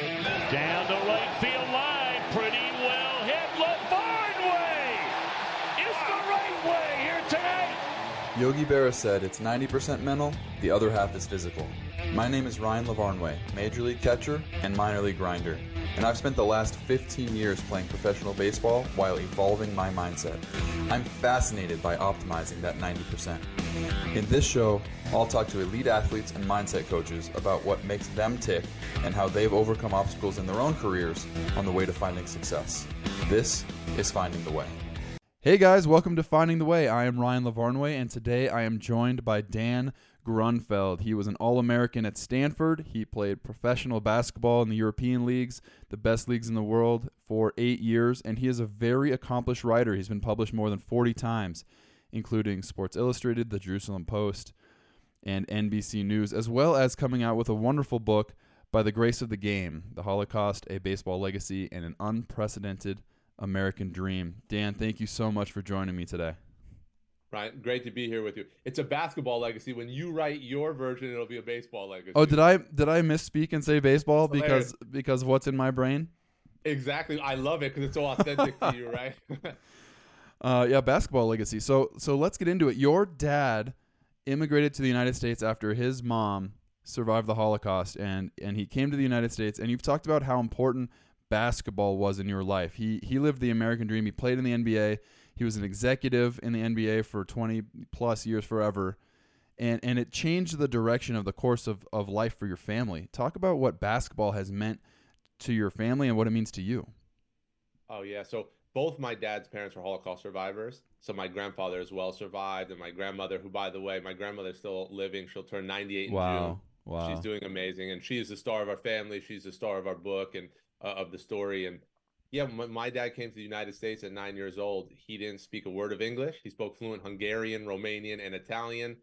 Down the right field line, pretty well hit. Lavarnway is the right way here tonight. Yogi Berra said it's 90% mental, the other half is physical. My name is Ryan Lavarnway, Major League catcher and minor league grinder, and I've spent the last 15 years playing professional baseball while evolving my mindset. I'm fascinated by optimizing that 90%. In this show, I'll talk to elite athletes and mindset coaches about what makes them tick and how they've overcome obstacles in their own careers on the way to finding success. This is Finding the Way. Hey guys, welcome to Finding the Way. I am Ryan Lavarnway, and today I am joined by Dan Grunfeld. He was an All American at Stanford. He played professional basketball in the European leagues, the best leagues in the world, for eight years, and he is a very accomplished writer. He's been published more than 40 times, including Sports Illustrated, the Jerusalem Post, and NBC News, as well as coming out with a wonderful book by the grace of the game The Holocaust, a Baseball Legacy, and an Unprecedented American Dream. Dan, thank you so much for joining me today. Right, great to be here with you. It's a basketball legacy. When you write your version, it'll be a baseball legacy. Oh, did I did I misspeak and say baseball because because what's in my brain? Exactly. I love it because it's so authentic to you, right? uh, yeah, basketball legacy. So so let's get into it. Your dad immigrated to the United States after his mom survived the Holocaust, and and he came to the United States. And you've talked about how important basketball was in your life. He he lived the American dream. He played in the NBA. He was an executive in the NBA for 20 plus years forever. And and it changed the direction of the course of, of life for your family. Talk about what basketball has meant to your family and what it means to you. Oh yeah. So both my dad's parents were Holocaust survivors. So my grandfather as well survived, and my grandmother, who by the way, my grandmother's still living. She'll turn 98 in wow. June. Wow. She's doing amazing, and she is the star of our family. She's the star of our book and uh, of the story. And yeah, my, dad came to the United States at nine years old. He didn't speak a word of English. He spoke fluent Hungarian, Romanian, and Italian.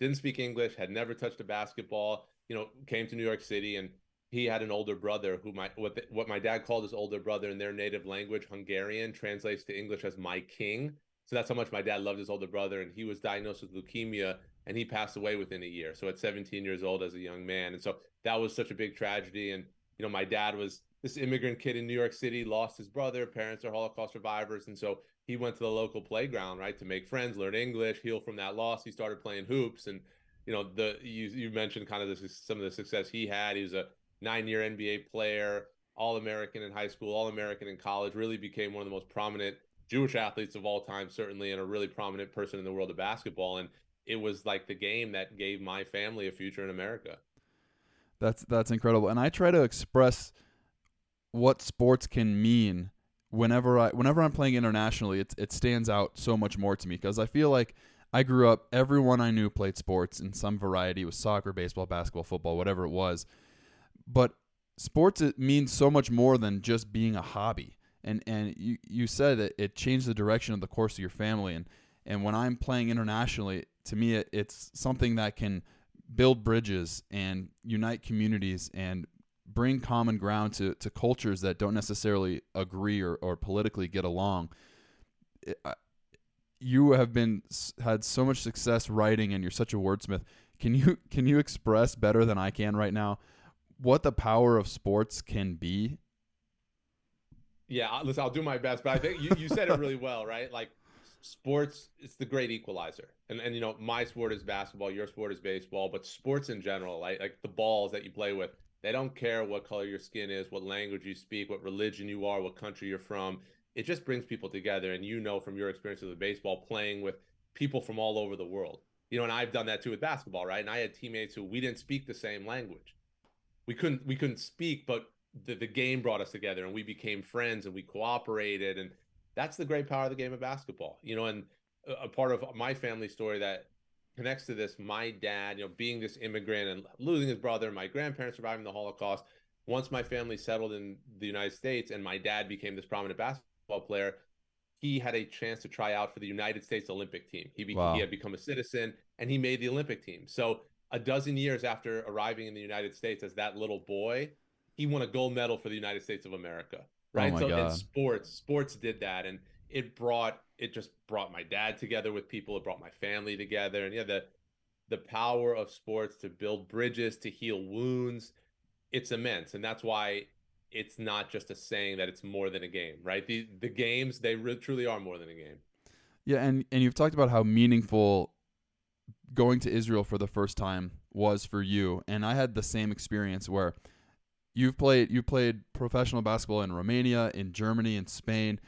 Didn't speak English. Had never touched a basketball. You know, came to New York City, and he had an older brother who my what the, what my dad called his older brother in their native language, Hungarian, translates to English as my king. So that's how much my dad loved his older brother, and he was diagnosed with leukemia, and he passed away within a year. So at 17 years old, as a young man, and so that was such a big tragedy. And you know, my dad was this immigrant kid in New York City lost his brother. Parents are Holocaust survivors, and so he went to the local playground, right, to make friends, learn English, heal from that loss. He started playing hoops, and you know, the you you mentioned kind of the, some of the success he had. He was a nine-year NBA player, All American in high school, All American in college. Really became one of the most prominent Jewish athletes of all time, certainly, and a really prominent person in the world of basketball. And it was like the game that gave my family a future in America. That's that's incredible, and I try to express what sports can mean whenever I whenever I'm playing internationally, it it stands out so much more to me because I feel like I grew up everyone I knew played sports in some variety, was soccer, baseball, basketball, football, whatever it was. But sports it means so much more than just being a hobby. And and you you said that it changed the direction of the course of your family and and when I'm playing internationally, to me it, it's something that can build bridges and unite communities and bring common ground to, to cultures that don't necessarily agree or, or politically get along. It, I, you have been had so much success writing, and you're such a wordsmith. Can you can you express better than I can right now what the power of sports can be? Yeah, listen, I'll do my best, but I think you, you said it really well, right? Like sports, it's the great equalizer, and and you know my sport is basketball, your sport is baseball, but sports in general, like like the balls that you play with, they don't care what color your skin is, what language you speak, what religion you are, what country you're from. It just brings people together. And you know from your experience with baseball, playing with people from all over the world. You know, and I've done that too with basketball, right? And I had teammates who we didn't speak the same language. We couldn't we couldn't speak, but the, the game brought us together and we became friends and we cooperated. And that's the great power of the game of basketball. You know, and a part of my family story that connects to this. My dad, you know, being this immigrant and losing his brother, my grandparents surviving the Holocaust. Once my family settled in the United States and my dad became this prominent basketball player, he had a chance to try out for the United States Olympic team. He, be- wow. he had become a citizen and he made the Olympic team. So, a dozen years after arriving in the United States as that little boy, he won a gold medal for the United States of America. Oh right. Oh so, God. in sports, sports did that. And it brought it just brought my dad together with people. It brought my family together. And yeah the the power of sports to build bridges to heal wounds it's immense. And that's why it's not just a saying that it's more than a game, right? The the games they truly are more than a game. Yeah, and and you've talked about how meaningful going to Israel for the first time was for you, and I had the same experience where you've played you played professional basketball in Romania, in Germany, in Spain,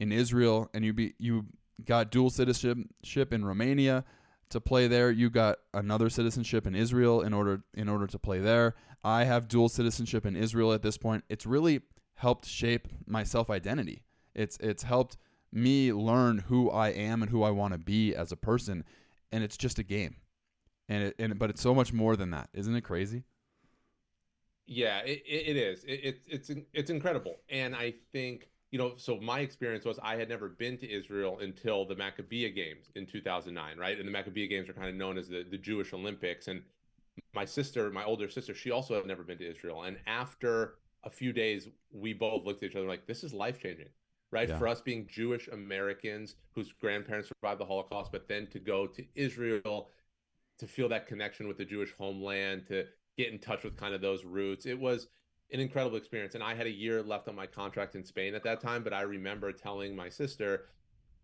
in Israel, and you be you got dual citizenship in Romania to play there. You got another citizenship in Israel in order in order to play there. I have dual citizenship in Israel at this point. It's really helped shape my self identity. It's it's helped me learn who I am and who I want to be as a person, and it's just a game. And it and but it's so much more than that, isn't it crazy? Yeah, it, it is. It, it, it's it's incredible, and I think you know. So my experience was I had never been to Israel until the Maccabiah Games in 2009, right? And the Maccabiah Games are kind of known as the the Jewish Olympics. And my sister, my older sister, she also had never been to Israel. And after a few days, we both looked at each other like, "This is life changing." right? Yeah. For us being Jewish Americans whose grandparents survived the Holocaust, but then to go to Israel to feel that connection with the Jewish homeland, to get in touch with kind of those roots. It was an incredible experience. And I had a year left on my contract in Spain at that time, but I remember telling my sister,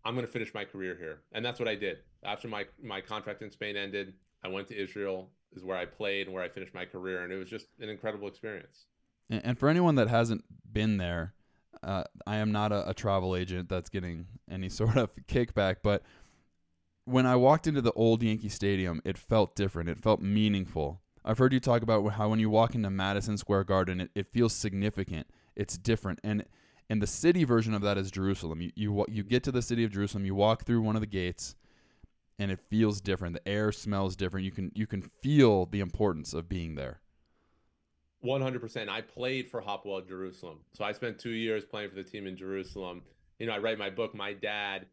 I'm going to finish my career here. And that's what I did. After my my contract in Spain ended, I went to Israel is where I played and where I finished my career and it was just an incredible experience. And for anyone that hasn't been there, uh, I am not a, a, travel agent that's getting any sort of kickback, but when I walked into the old Yankee Stadium, it felt different. It felt meaningful. I've heard you talk about how when you walk into Madison Square Garden, it, it feels significant. It's different, and and the city version of that is Jerusalem. You, you you get to the city of Jerusalem, you walk through one of the gates, and it feels different. The air smells different. You can you can feel the importance of being there. 100%. I played for Hapoel Jerusalem. So I spent two years playing for the team in Jerusalem. You know, I write my book. My dad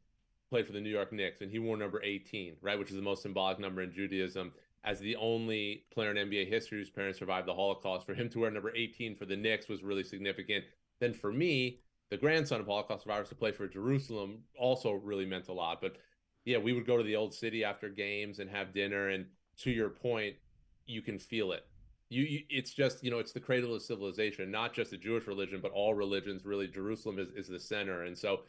played for the New York Knicks, and he wore number 18, right, which is the most symbolic number in Judaism. As the only player in NBA history whose parents survived the Holocaust, for him to wear number 18 for the Knicks was really significant. Then for me, the grandson of Holocaust survivors to play for Jerusalem also really meant a lot. But yeah, we would go to the old city after games and have dinner. And to your point, you can feel it you, you, it's just you know it's the cradle of civilization not just the jewish religion but all religions really jerusalem is, is the center and so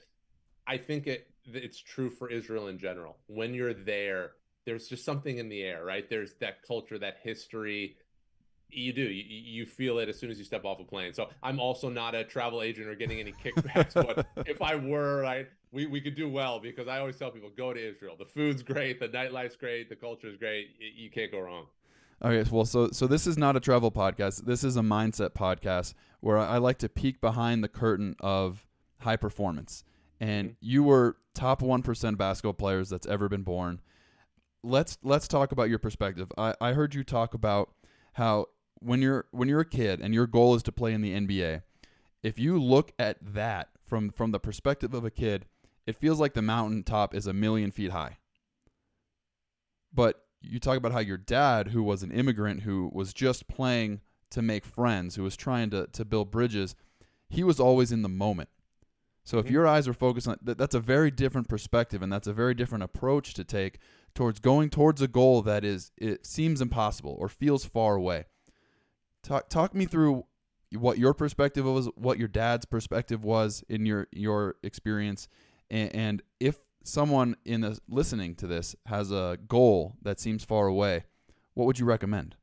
i think it it's true for israel in general when you're there there's just something in the air right there's that culture that history you do you, you feel it as soon as you step off a plane so i'm also not a travel agent or getting any kickbacks but if i were right we, we could do well because i always tell people go to israel the food's great the nightlife's great the culture's great you can't go wrong Okay, well, so so this is not a travel podcast. This is a mindset podcast where I like to peek behind the curtain of high performance. And mm-hmm. you were top one percent basketball players that's ever been born. Let's let's talk about your perspective. I, I heard you talk about how when you're when you're a kid and your goal is to play in the NBA, if you look at that from from the perspective of a kid, it feels like the mountaintop is a million feet high. But you talk about how your dad, who was an immigrant who was just playing to make friends, who was trying to, to build bridges, he was always in the moment. So if your eyes are focused on that, that's a very different perspective, and that's a very different approach to take towards going towards a goal that is it seems impossible or feels far away. Talk talk me through what your perspective was, what your dad's perspective was in your your experience, and, and if someone in the, listening to this has a goal that seems far away, what would you recommend?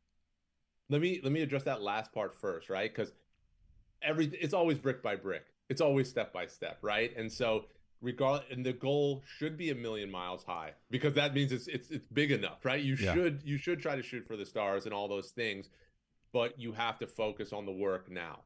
Let me let me address that last part first, right? Because every it's always brick by brick. It's always step by step, right? And so regard and the goal should be a million miles high because that means it's it's it's big enough, right? You yeah. should you should try to shoot for the stars and all those things, but you have to focus on the work now.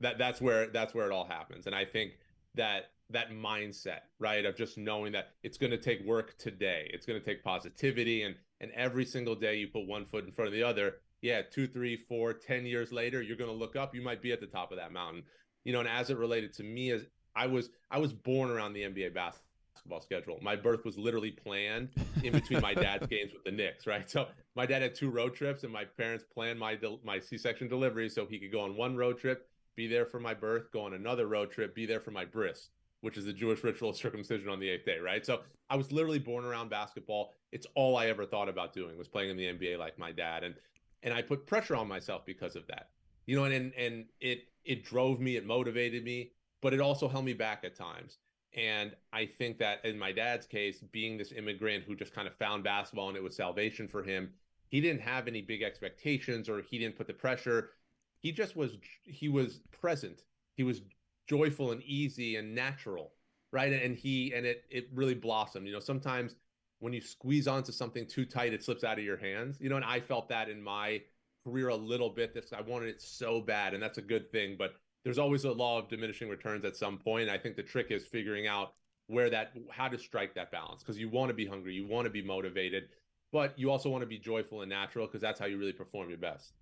That that's where that's where it all happens. And I think that that mindset, right? Of just knowing that it's going to take work today. It's going to take positivity and and every single day you put one foot in front of the other. Yeah, two, three, four, ten years later, you're going to look up. You might be at the top of that mountain, you know. And as it related to me, as I was, I was born around the NBA basketball schedule. My birth was literally planned in between my dad's games with the Knicks, right? So my dad had two road trips, and my parents planned my my C-section delivery so he could go on one road trip, be there for my birth, go on another road trip, be there for my bris which is the Jewish ritual of circumcision on the eighth day, right? So I was literally born around basketball. It's all I ever thought about doing was playing in the NBA like my dad. And and I put pressure on myself because of that. You know, and and, and it it drove me, it motivated me, but it also held me back at times. And I think that in my dad's case, being this immigrant who just kind of found basketball and it was salvation for him, he didn't have any big expectations or he didn't put the pressure. He just was he was present. He was joyful and easy and natural, right? And he and it it really blossomed. You know, sometimes when you squeeze onto something too tight, it slips out of your hands. You know, and I felt that in my career a little bit. This I wanted it so bad, and that's a good thing. But there's always a law of diminishing returns at some point. I think the trick is figuring out where that how to strike that balance because you want to be hungry, you want to be motivated, but you also want to be joyful and natural because that's how you really perform your best.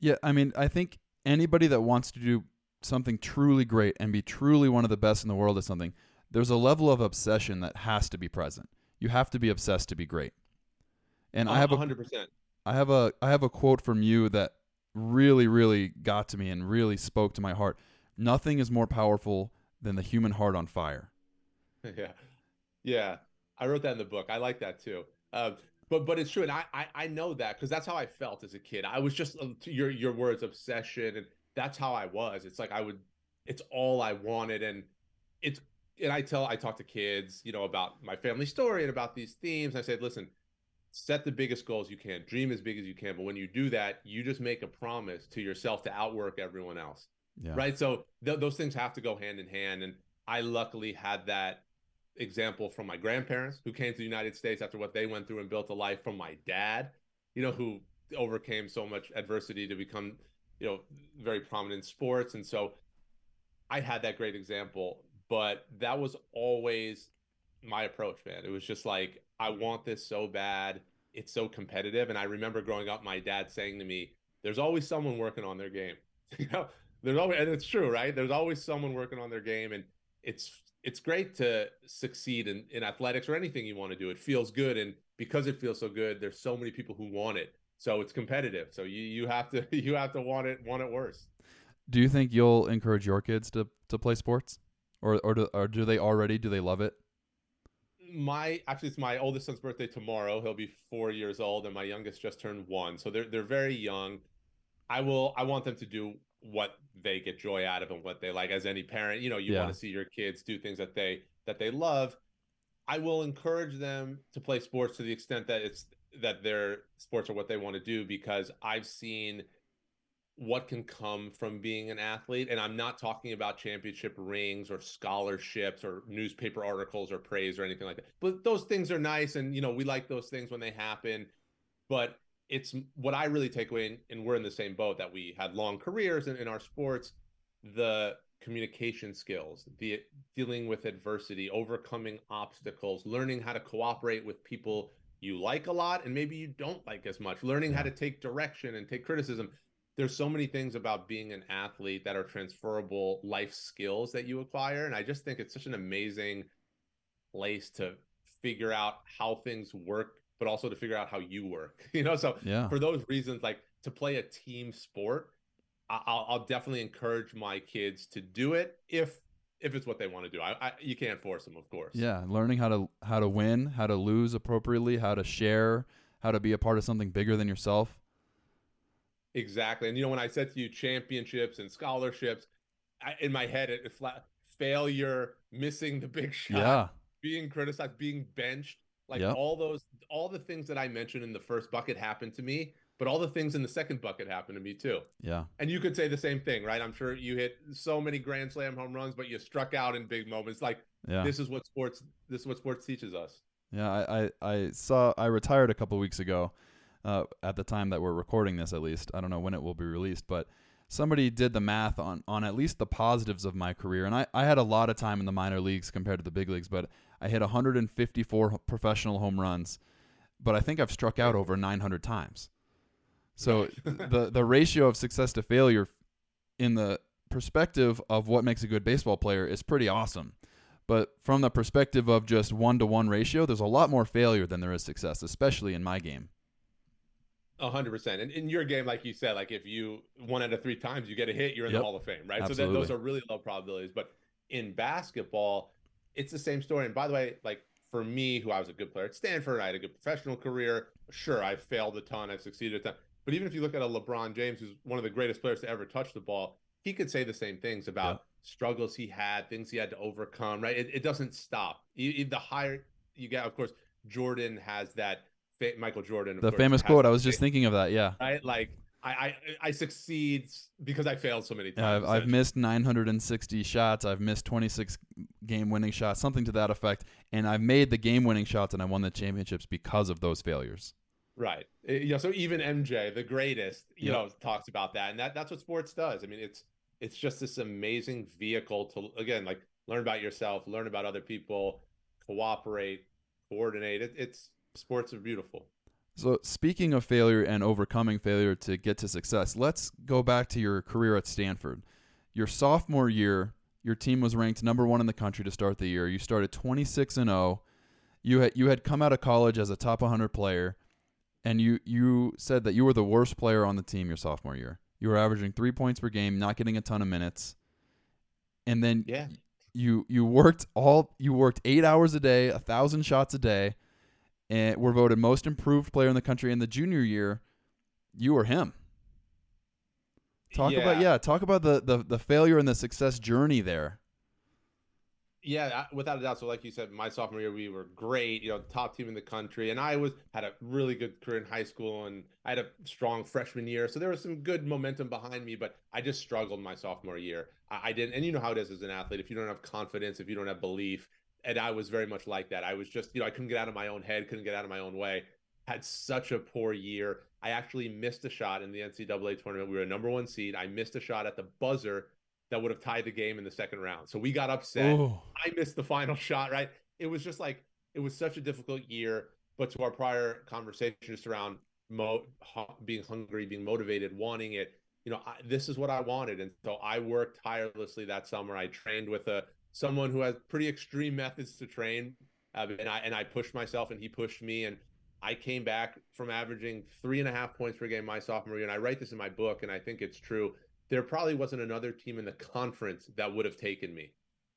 Yeah, I mean, I think anybody that wants to do something truly great and be truly one of the best in the world at something, there's a level of obsession that has to be present. You have to be obsessed to be great. And I have a 100%. I have a I have a quote from you that really really got to me and really spoke to my heart. Nothing is more powerful than the human heart on fire. Yeah, yeah. I wrote that in the book. I like that too. Uh, but but it's true, and I I, I know that because that's how I felt as a kid. I was just uh, your your words obsession, and that's how I was. It's like I would, it's all I wanted, and it's and I tell I talk to kids, you know, about my family story and about these themes. I said, listen, set the biggest goals you can, dream as big as you can, but when you do that, you just make a promise to yourself to outwork everyone else. Yeah. Right? So th- those things have to go hand in hand, and I luckily had that example from my grandparents who came to the United States after what they went through and built a life from my dad, you know, who overcame so much adversity to become, you know, very prominent in sports. And so I had that great example, but that was always my approach, man. It was just like, I want this so bad. It's so competitive. And I remember growing up, my dad saying to me, there's always someone working on their game. you know, there's always, and it's true, right? There's always someone working on their game. And it's it's great to succeed in, in athletics or anything you want to do. It feels good. And because it feels so good, there's so many people who want it. So it's competitive. So you, you have to you have to want it want it worse. Do you think you'll encourage your kids to, to play sports? Or or do, or do they already? Do they love it? My actually it's my oldest son's birthday tomorrow. He'll be four years old, and my youngest just turned one. So they're they're very young. I will I want them to do what they get joy out of and what they like as any parent you know you yeah. want to see your kids do things that they that they love i will encourage them to play sports to the extent that it's that their sports are what they want to do because i've seen what can come from being an athlete and i'm not talking about championship rings or scholarships or newspaper articles or praise or anything like that. But those things are nice and you know we like those things when they happen. But it's what I really take away, and, we're in the same boat that we had long careers in, in our sports, the communication skills, the dealing with adversity, overcoming obstacles, learning how to cooperate with people you like a lot and maybe you don't like as much, learning how to take direction and take criticism. There's so many things about being an athlete that are transferable life skills that you acquire. And I just think it's such an amazing place to figure out how things work but also to figure out how you work. You know, so yeah. for those reasons, like to play a team sport, I'll, I'll definitely encourage my kids to do it if if it's what they want to do. I, I, you can't force them, of course. Yeah, learning how to how to win, how to lose appropriately, how to share, how to be a part of something bigger than yourself. Exactly, and you know when I said to you championships and scholarships, I, in my head it, it flat failure, missing the big shot, yeah. being criticized, being benched like yep. all those, all the things that I mentioned in the first bucket happened to me, but all the things in the second bucket happened to me too. Yeah. And you could say the same thing, right? I'm sure you hit so many grand slam home runs, but you struck out in big moments. Like yeah. this is what sports, this is what sports teaches us. Yeah. I, I, I saw, I retired a couple weeks ago. Uh, at the time that we're recording this, at least I don't know when it will be released, but somebody did the math on on at least the positives of my career, and I, I had a lot of time in the minor leagues compared to the big leagues, but I hit 154 professional home runs, but I think I've struck out over 900 times. So the the ratio of success to failure in the perspective of what makes a good baseball player is pretty awesome. But from the perspective of just one to one ratio, there's a lot more failure than there is success, especially in my game. A hundred percent. And in your game, like you said, like if you one out of three times you get a hit, you're in yep. the Hall of Fame, right? Absolutely. So those are really low probabilities. But in basketball, it's the same story. And by the way, like for me, who I was a good player at Stanford, I had a good professional career. Sure, I failed a ton, I've succeeded a ton. But even if you look at a LeBron James, who's one of the greatest players to ever touch the ball, he could say the same things about yeah. struggles he had, things he had to overcome. Right? It, it doesn't stop. You, the higher you get, of course, Jordan has that. Michael Jordan, the famous quote. I was just thinking of that. Yeah. Right. Like I, I, I succeed because I failed so many times. I've, I've missed 960 shots. I've missed 26 game winning shots, something to that effect. And I've made the game winning shots and I won the championships because of those failures. Right. Eh, you know, so even MJ, the greatest, you yep. know, talks about that. And that that's what sports does. I mean, it's it's just this amazing vehicle to again, like learn about yourself, learn about other people, cooperate, coordinate. It, it's sports are beautiful. So, speaking of failure and overcoming failure to get to success, let's go back to your career at Stanford. Your sophomore year, your team was ranked number one in the country to start the year. You started 26 and 0. You had you had come out of college as a top 100 player, and you you said that you were the worst player on the team your sophomore year. You were averaging three points per game, not getting a ton of minutes, and then yeah. you you worked all you worked eight hours a day, a thousand shots a day and were voted most improved player in the country in the junior year. You were him. Talk yeah. about yeah. Talk about the, the the failure and the success journey there. Yeah, without a doubt. So, like you said, my sophomore year we were great. You know, top team in the country, and I was had a really good career in high school, and I had a strong freshman year. So there was some good momentum behind me, but I just struggled my sophomore year. I, I didn't, and you know how it is as an athlete. If you don't have confidence, if you don't have belief, and I was very much like that. I was just, you know, I couldn't get out of my own head, couldn't get out of my own way. Had such a poor year. I actually missed a shot in the NCAA tournament. We were a number one seed. I missed a shot at the buzzer that would have tied the game in the second round. So we got upset. Ooh. I missed the final shot, right? It was just like, it was such a difficult year. But to our prior conversation just around mo- being hungry, being motivated, wanting it, you know, I, this is what I wanted. And so I worked tirelessly that summer. I trained with a someone who has pretty extreme methods to train. Uh, and I and I pushed myself, and he pushed me, and I came back from averaging three and a half points per game my sophomore year. And I write this in my book, and I think it's true. There probably wasn't another team in the conference that would have taken me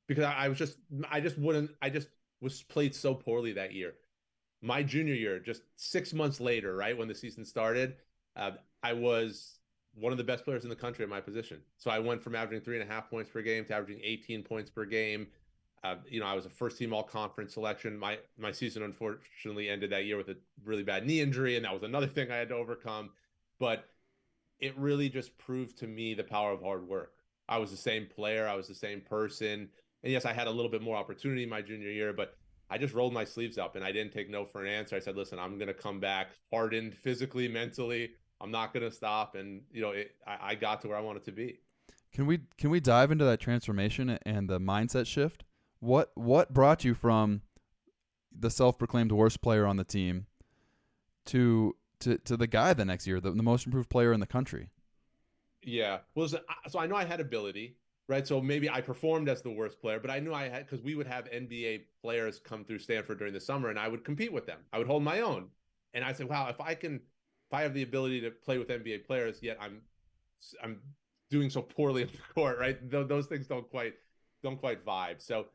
because I, I was just I just wouldn't I just was played so poorly that year. My junior year, just six months later, right when the season started, uh, I was one of the best players in the country at my position. So I went from averaging three and a half points per game to averaging 18 points per game. Uh, you know, I was a first team all conference selection. My my season unfortunately ended that year with a really bad knee injury, and that was another thing I had to overcome. But it really just proved to me the power of hard work. I was the same player, I was the same person. And yes, I had a little bit more opportunity my junior year, but I just rolled my sleeves up and I didn't take no for an answer. I said, listen, I'm going to come back hardened physically, mentally. I'm not going to stop. And you know, it, I, I got to where I wanted to be. Can we can we dive into that transformation and the mindset shift? What what brought you from the self-proclaimed worst player on the team to to to the guy the next year, the, the most improved player in the country? Yeah, well, so I know I had ability, right? So maybe I performed as the worst player, but I knew I had because we would have NBA players come through Stanford during the summer, and I would compete with them. I would hold my own, and I said, "Wow, if I can if I have the ability to play with NBA players, yet I'm I'm doing so poorly on the court, right? Th- those things don't quite don't quite vibe. So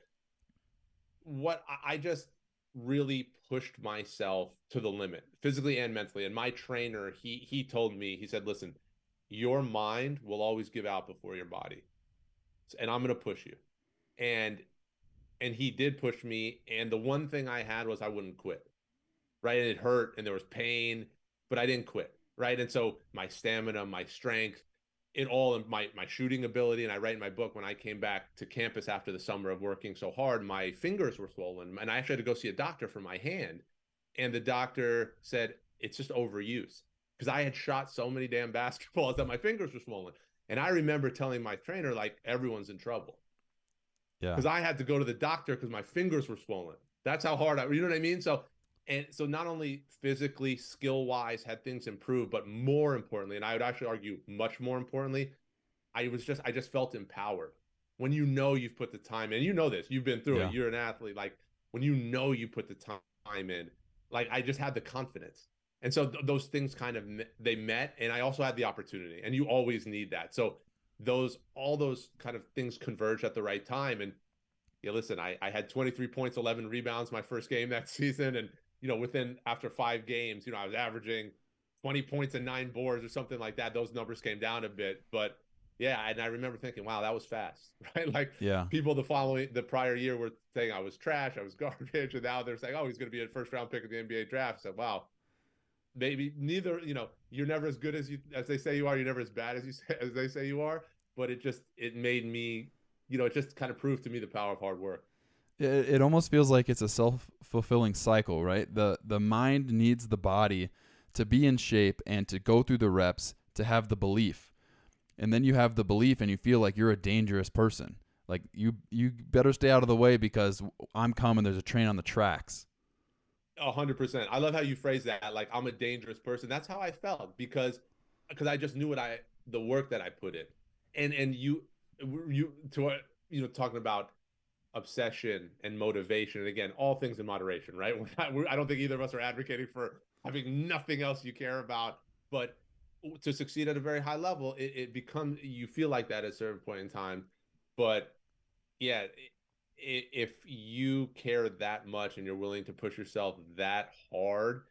what I just really pushed myself to the limit, physically and mentally. And my trainer, he he told me, he said, "Listen, your mind will always give out before your body, and I'm going to push you." And and he did push me. And the one thing I had was I wouldn't quit. Right, and it hurt, and there was pain, but I didn't quit. Right. And so my stamina, my strength, it all my my shooting ability. And I write in my book when I came back to campus after the summer of working so hard, my fingers were swollen. And I actually had to go see a doctor for my hand. And the doctor said, it's just overuse. Because I had shot so many damn basketballs that my fingers were swollen. And I remember telling my trainer, like, everyone's in trouble. Yeah. Because I had to go to the doctor because my fingers were swollen. That's how hard I, you know what I mean? So and so not only physically skill wise had things improved but more importantly and i would actually argue much more importantly i was just i just felt empowered. When you know you've put the time in you know this you've been through yeah. it you're an athlete like when you know you put the time in like i just had the confidence. And so th- those things kind of they met and i also had the opportunity and you always need that. So those all those kind of things converged at the right time and yeah listen i, I had 23 points 11 rebounds my first game that season and you know, within after five games, you know, I was averaging 20 points and nine boards or something like that. Those numbers came down a bit, but yeah, and I remember thinking, wow, that was fast, right? Like, yeah, people the following the prior year were saying I was trash, I was garbage, and now they're saying, oh, he's going to be a first round pick of the NBA draft. So, wow, maybe neither. You know, you're never as good as you as they say you are. You're never as bad as you say, as they say you are. But it just it made me, you know, it just kind of proved to me the power of hard work. It, it almost feels like it's a self fulfilling cycle, right? The the mind needs the body to be in shape and to go through the reps to have the belief and then you have the belief and you feel like you're a dangerous person. Like you you better stay out of the way because I'm coming. There's a train on the tracks. A hundred percent. I love how you phrase that. Like I'm a dangerous person. That's how I felt because because I just knew what I the work that I put in, and and you you to you know talking about obsession and motivation and again all things in moderation right I don't think either of us are advocating for having nothing else you care about but to succeed at a very high level, it, it becomes you feel like that at a certain point in time. But yeah, it, if you care that much and you're willing to push yourself that hard,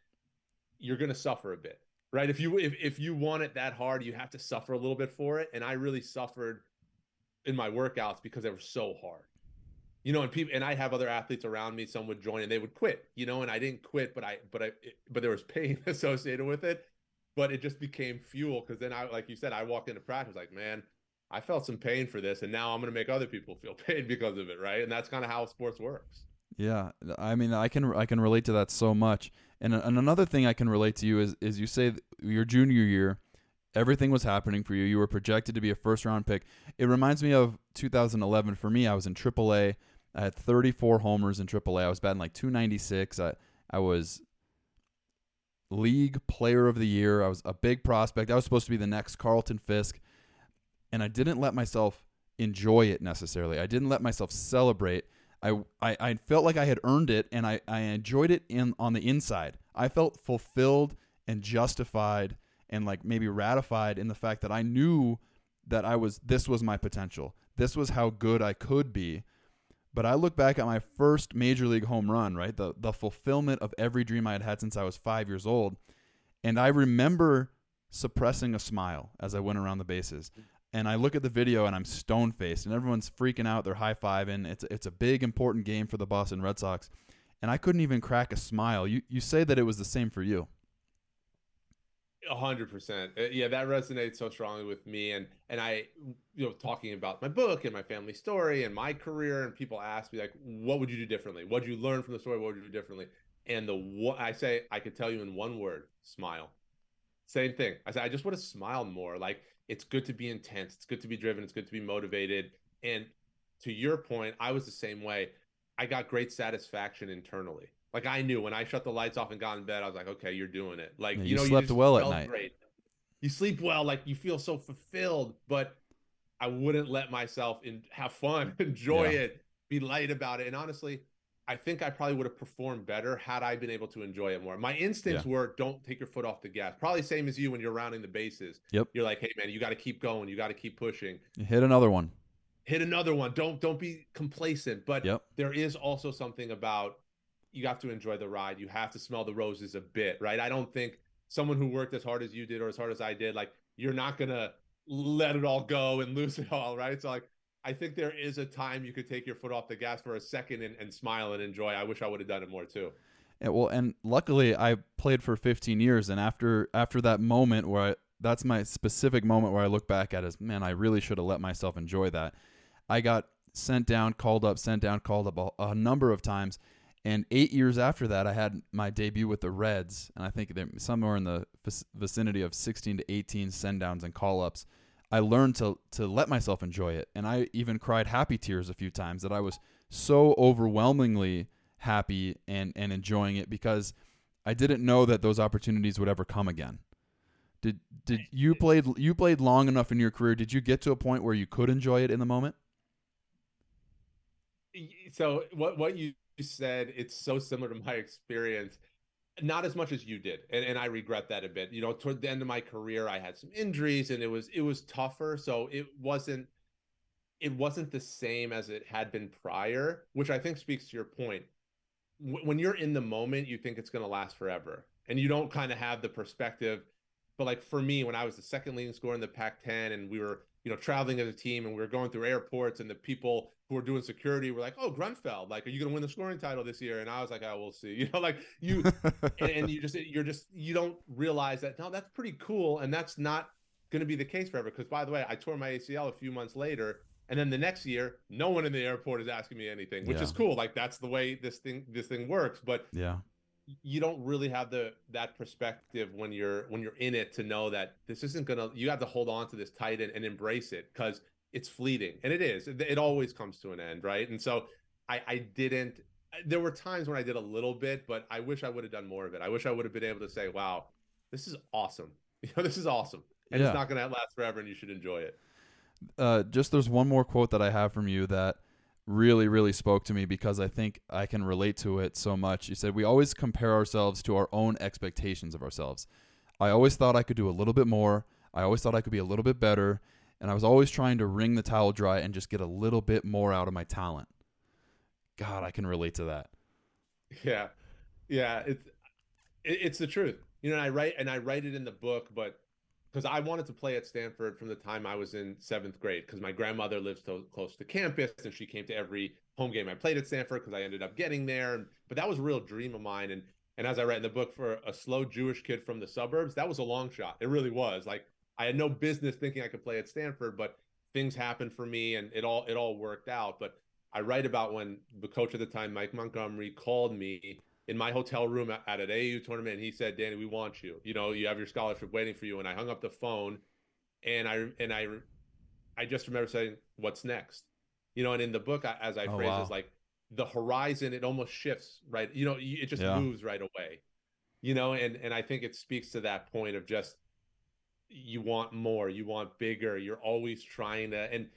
you're gonna suffer a bit, right? If you if if you want it that hard, you have to suffer a little bit for it. And I really suffered in my workouts because they were so hard. You know, and people and I have other athletes around me. Some would join and they would quit. You know, and I didn't quit, but I but I but there was pain associated with it but it just became fuel because then I, like you said, I walked into practice like, man, I felt some pain for this, and now I'm going to make other people feel pain because of it, right? And that's kind of how sports works. Yeah, I mean, I can I can relate to that so much. And, and another thing I can relate to you is is you say your junior year, everything was happening for you. You were projected to be a first round pick. It reminds me of 2011 for me. I was in AAA. I had 34 homers in AAA. I was batting like 296. I I was league player of the year. I was a big prospect. I was supposed to be the next Carlton Fisk. And I didn't let myself enjoy it necessarily. I didn't let myself celebrate. I, I, I felt like I had earned it and I, I enjoyed it in on the inside. I felt fulfilled and justified and like maybe ratified in the fact that I knew that I was this was my potential. This was how good I could be. But I look back at my first major league home run, right? The the fulfillment of every dream I had had since I was 5 years old. And I remember suppressing a smile as I went around the bases. And I look at the video and I'm stone faced and everyone's freaking out, they're high fiving. It's it's a big important game for the Boston Red Sox. And I couldn't even crack a smile. You you say that it was the same for you. A hundred percent. Uh, yeah, that resonates so strongly with me. And and I, you know, talking about my book and my family story and my career, and people ask me like, what would you do differently? What'd you learn from the story? What would you do differently? And the what I say, I could tell you in one word: smile. Same thing. I said, I just would have smiled more. Like it's good to be intense. It's good to be driven. It's good to be motivated. And to your point, I was the same way. I got great satisfaction internally. Like I knew when I shut the lights off and got in bed, I was like, okay, you're doing it. Like yeah, you, you, know, slept you well at night. Great. You sleep well, like you feel so fulfilled. But I wouldn't let myself in have fun, enjoy yeah. it, be light about it. And honestly, I think I probably would have performed better had I been able to enjoy it more. My instincts yeah. were don't take your foot off the gas. Probably same as you when you're rounding the bases. Yep. You're like, hey man, you got to keep going. You got to keep pushing. hit another one. Hit another one. Don't don't be complacent. But yep. there is also something about you have to enjoy the ride. You have to smell the roses a bit, right? I don't think someone who worked as hard as you did or as hard as I did, like you're not gonna let it all go and lose it all, right? So like I think there is a time you could take your foot off the gas for a second and, and smile and enjoy. I wish I would have done it more too. Yeah, well, and luckily I played for 15 years, and after after that moment where I, that's my specific moment where I look back at as man, I really should have let myself enjoy that. I got sent down, called up, sent down, called up a, a number of times, and eight years after that, I had my debut with the Reds, and I think somewhere in the vicinity of 16 to 18 send downs and call ups. I learned to to let myself enjoy it, and I even cried happy tears a few times that I was so overwhelmingly happy and and enjoying it because I didn't know that those opportunities would ever come again. Did did you played you played long enough in your career? Did you get to a point where you could enjoy it in the moment? So what what you said, it's so similar to my experience. Not as much as you did, and, and I regret that a bit. You know, toward the end of my career, I had some injuries, and it was it was tougher. So it wasn't it wasn't the same as it had been prior, which I think speaks to your point. W- when you're in the moment, you think it's going to last forever, and you don't kind of have the perspective but like for me, when I was the second leading scorer in the Pac-10, and we were you know traveling as a team, and we were going through airports, and the people who were doing security were like, "Oh, Grunfeld, like, are you going to win the scoring title this year?" And I was like, "Oh, we'll see." You know, like you, and, and you just you're just you don't realize that no, that's pretty cool, and that's not going to be the case forever. Because by the way, I tore my ACL a few months later, and then the next year, no one in the airport is asking me anything, which Yeah. is cool. Like that's the way this thing this thing works. But Yeah. You don't really have the that perspective when you're when you're in it to know that this isn't gonna you have to hold on to this tight and, and embrace it because it's fleeting and it is it, it always comes to an end right? And so i i didn't there were times when i did a little bit but i wish i would have done more of it. I wish i would have been able to say wow this is awesome. You know this is awesome. And Yeah. it's not gonna last forever and you should enjoy it. Uh, just there's one more quote that I have from you that really, really spoke to me because I think I can relate to it so much. You said, We always compare ourselves to our own expectations of ourselves. I always thought I could do a little bit more. I always thought I could be a little bit better. And I was always trying to wring the towel dry and just get a little bit more out of my talent. God, I can relate to that. Yeah, yeah, it's it's the truth. You know, I write and I write it in the book, but because I wanted to play at Stanford from the time I was in seventh grade, because my grandmother lives so close to campus, and she came to every home game I played at Stanford because I ended up getting there. But that was a real dream of mine. And and as I write in the book, for a slow Jewish kid from the suburbs, that was a long shot. It really was. Like I had no business thinking I could play at Stanford, but things happened for me, and it all it all worked out. But I write about when the coach at the time, Mike Montgomery, called me in my hotel room at, at an AAU tournament. He said, "Danny, we want you. You know, you have your scholarship waiting for you." And I hung up the phone, and I and I, I just remember saying, "What's next?" You know, and in the book, I, as I Oh, phrase wow. it, like the horizon, it almost shifts, right? You know, it just Yeah. moves right away. You know, and and I think it speaks to that point of just you want more, you want bigger, you're always trying to, and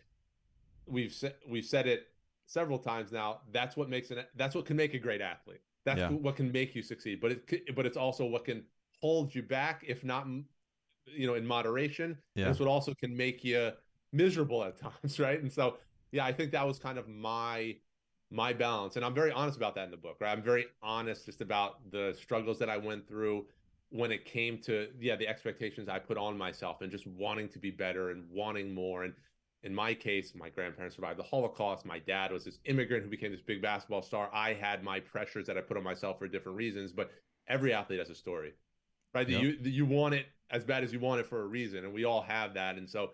we've said we've said it several times now. That's what makes it. That's what can make a great athlete. That's Yeah. what can make you succeed. But it, but it's also what can hold you back, if not, you know, in moderation. Yeah. It's what also can make you miserable at times, right? And so, yeah, I think that was kind of my my balance, and I'm very honest about that in the book. Right, I'm very honest just about the struggles that I went through when it came to yeah the expectations I put on myself and just wanting to be better and wanting more and in my case, my grandparents survived the Holocaust. My dad was this immigrant who became this big basketball star. I had my pressures that I put on myself for different reasons, but every athlete has a story, right? Yep. You you want it as bad as you want it for a reason, and we all have that. And so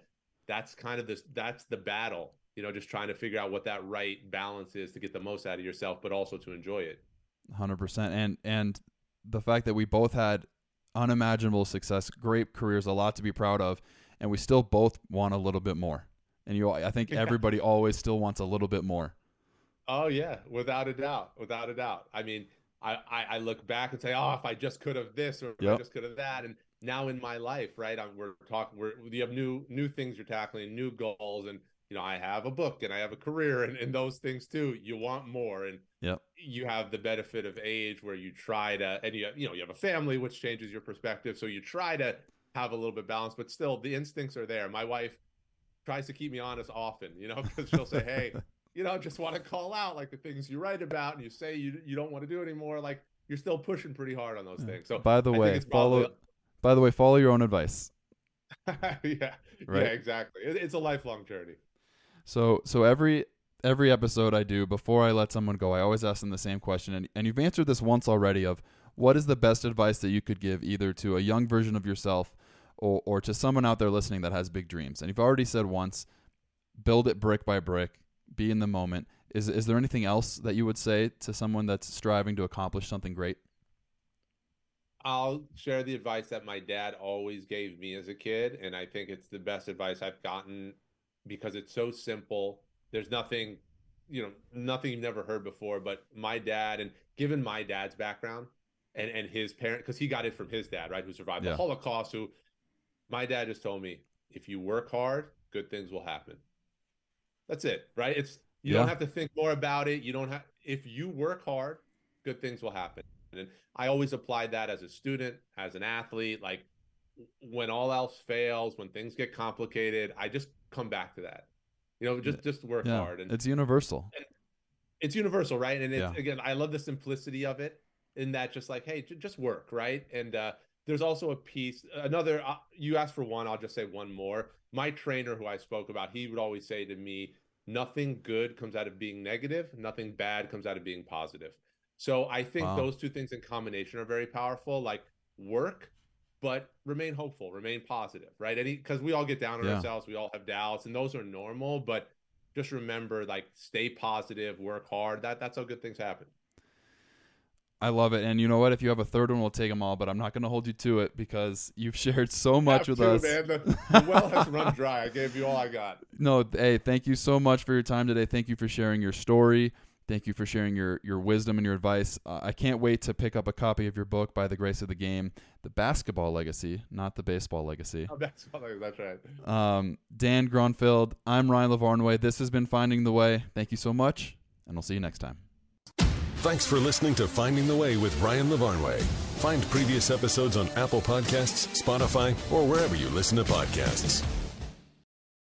that's kind of this that's the battle, you know, just trying to figure out what that right balance is to get the most out of yourself, but also to enjoy it. Hundred percent, and and the fact that we both had unimaginable success, great careers, a lot to be proud of, and we still both want a little bit more. And you, I think Yeah. everybody always still wants a little bit more. Oh yeah, without a doubt, without a doubt. I mean, I I, I look back and say, oh, if I just could have this or if I just could have that, and now in my life, right? I'm, we're talking, we're you have new new things you're tackling, new goals, and you know, I have a book and I have a career, and, and those things too. You want more, and Yep. you have the benefit of age where you try to, and you you know, you have a family, which changes your perspective, so you try to have a little bit balance, but still, the instincts are there. My wife tries to keep me honest often, you know, because she'll say, hey you know, just want to call out like the things you write about and you say you you don't want to do anymore. Like you're still pushing pretty hard on those things. So by the I way, follow. probably- By the way, follow your own advice. yeah, Right. yeah, exactly. It, it's a lifelong journey. So so every every episode I do before I let someone go, I always ask them the same question, and and you've answered this once already. Of what is the best advice that you could give either to a young version of yourself or or to someone out there listening that has big dreams? And you've already said once, build it brick by brick, be in the moment. Is is there anything else that you would say to someone that's striving to accomplish something great? I'll share the advice that my dad always gave me as a kid, and I think it's the best advice I've gotten because it's so simple. There's nothing, you know, nothing you've never heard before. But my dad, and given my dad's background and and his parent, because he got it from his dad, right, who survived Yeah. the Holocaust. Who, my dad just told me, if you work hard, good things will happen. That's it, right? It's you Yeah. don't have to think more about it. You don't have if you work hard, good things will happen. And I always applied that as a student, as an athlete. Like when all else fails, when things get complicated, I just come back to that. You know, just just work Yeah, hard. And it's universal. it's universal, right? And it's Yeah. again, I love the simplicity of it in that just like, hey, j- just work, right? And uh there's also a piece another uh, you asked for one i'll just say one more my trainer who i spoke about he would always say to me nothing good comes out of being negative nothing bad comes out of being positive so i think wow. those two things in combination are very powerful like work but remain hopeful remain positive right any because we all get down on yeah. ourselves we all have doubts and those are normal but just remember like stay positive work hard that that's how good things happen I love it. And you know what? If you have a third one, we'll take them all. But I'm not going to hold you to it because you've shared so much with us. Man. The, the well has run dry. I gave you all I got. No, hey, thank you so much for your time today. Thank you for sharing your story. Thank you for sharing your, your wisdom and your advice. Uh, I can't wait to pick up a copy of your book, By the Grace of the Game, The Basketball Legacy, not the Baseball Legacy. Oh, basketball that's right. Um, Dan Grunfeld, I'm Ryan Lavarnway. This has been Finding the Way. Thank you so much, and we'll see you next time. Thanks for listening to Finding the Way with Ryan Lavarnway. Find previous episodes on Apple Podcasts, Spotify, or wherever you listen to podcasts.